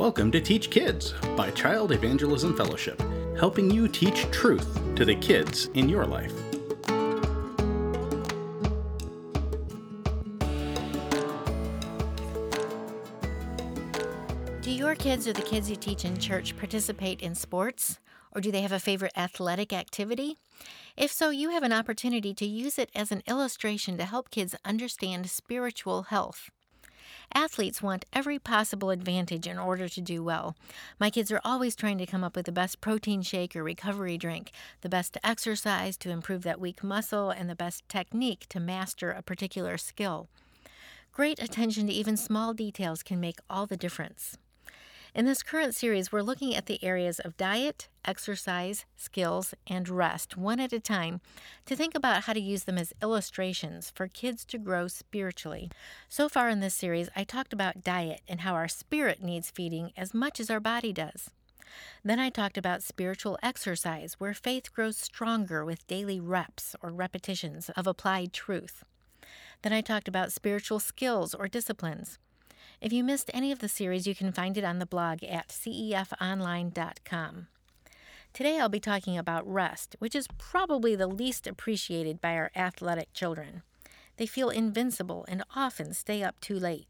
Welcome to Teach Kids by Child Evangelism Fellowship, helping you teach truth to the kids in your life. Do your kids or the kids you teach in church participate in sports? Or do they have a favorite athletic activity? If so, you have an opportunity to use it as an illustration to help kids understand spiritual health. Athletes want every possible advantage in order to do well. My kids are always trying to come up with the best protein shake or recovery drink, the best exercise to improve that weak muscle, and the best technique to master a particular skill. Great attention to even small details can make all the difference. In this current series, we're looking at the areas of diet, exercise, skills, and rest one at a time to think about how to use them as illustrations for kids to grow spiritually. So far in this series, I talked about diet and how our spirit needs feeding as much as our body does. Then I talked about spiritual exercise, where faith grows stronger with daily reps or repetitions of applied truth. Then I talked about spiritual skills or disciplines if you missed any of the series, you can find it on the blog at cefonline.com. Today I'll be talking about rest, which is probably the least appreciated by our athletic children. They feel invincible and often stay up too late.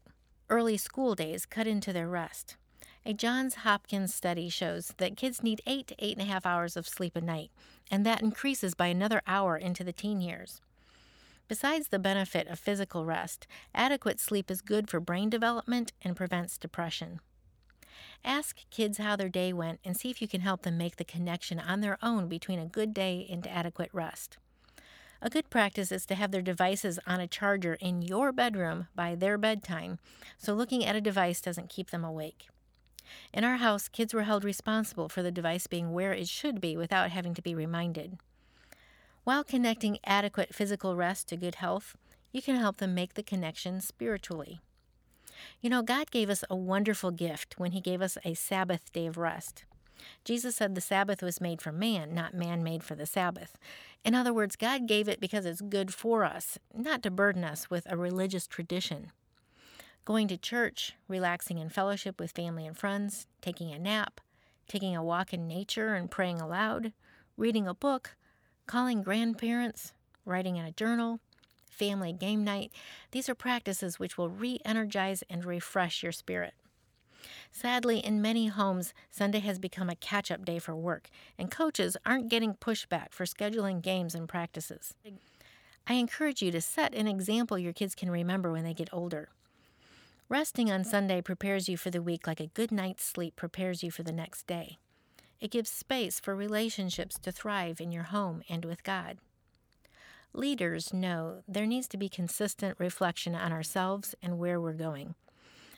Early school days cut into their rest. A Johns Hopkins study shows that kids need eight to eight and a half hours of sleep a night, and that increases by another hour into the teen years. Besides the benefit of physical rest, adequate sleep is good for brain development and prevents depression. Ask kids how their day went and see if you can help them make the connection on their own between a good day and adequate rest. A good practice is to have their devices on a charger in your bedroom by their bedtime, so looking at a device doesn't keep them awake. In our house, kids were held responsible for the device being where it should be without having to be reminded. While connecting adequate physical rest to good health, you can help them make the connection spiritually. You know, God gave us a wonderful gift when He gave us a Sabbath day of rest. Jesus said the Sabbath was made for man, not man made for the Sabbath. In other words, God gave it because it's good for us, not to burden us with a religious tradition. Going to church, relaxing in fellowship with family and friends, taking a nap, taking a walk in nature and praying aloud, reading a book, calling grandparents, writing in a journal, family game night, these are practices which will re energize and refresh your spirit. Sadly, in many homes, Sunday has become a catch up day for work, and coaches aren't getting pushback for scheduling games and practices. I encourage you to set an example your kids can remember when they get older. Resting on Sunday prepares you for the week like a good night's sleep prepares you for the next day. It gives space for relationships to thrive in your home and with God. Leaders know there needs to be consistent reflection on ourselves and where we're going.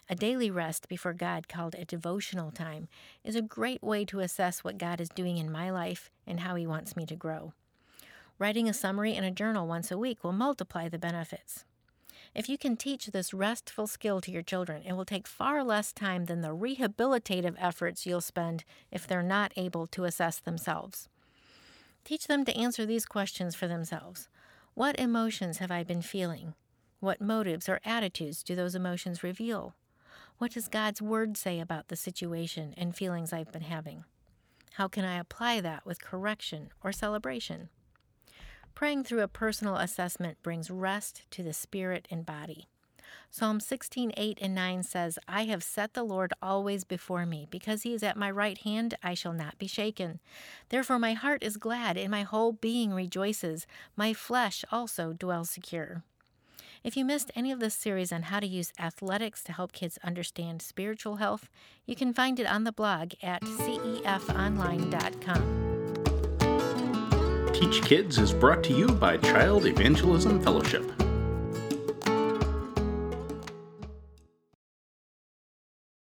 A daily rest before God, called a devotional time, is a great way to assess what God is doing in my life and how He wants me to grow. Writing a summary in a journal once a week will multiply the benefits. If you can teach this restful skill to your children, it will take far less time than the rehabilitative efforts you'll spend if they're not able to assess themselves. Teach them to answer these questions for themselves What emotions have I been feeling? What motives or attitudes do those emotions reveal? What does God's Word say about the situation and feelings I've been having? How can I apply that with correction or celebration? Praying through a personal assessment brings rest to the spirit and body. Psalm 16, 8 and 9 says, I have set the Lord always before me. Because he is at my right hand, I shall not be shaken. Therefore my heart is glad, and my whole being rejoices. My flesh also dwells secure. If you missed any of this series on how to use athletics to help kids understand spiritual health, you can find it on the blog at cefonline.com. Teach Kids is brought to you by Child Evangelism Fellowship.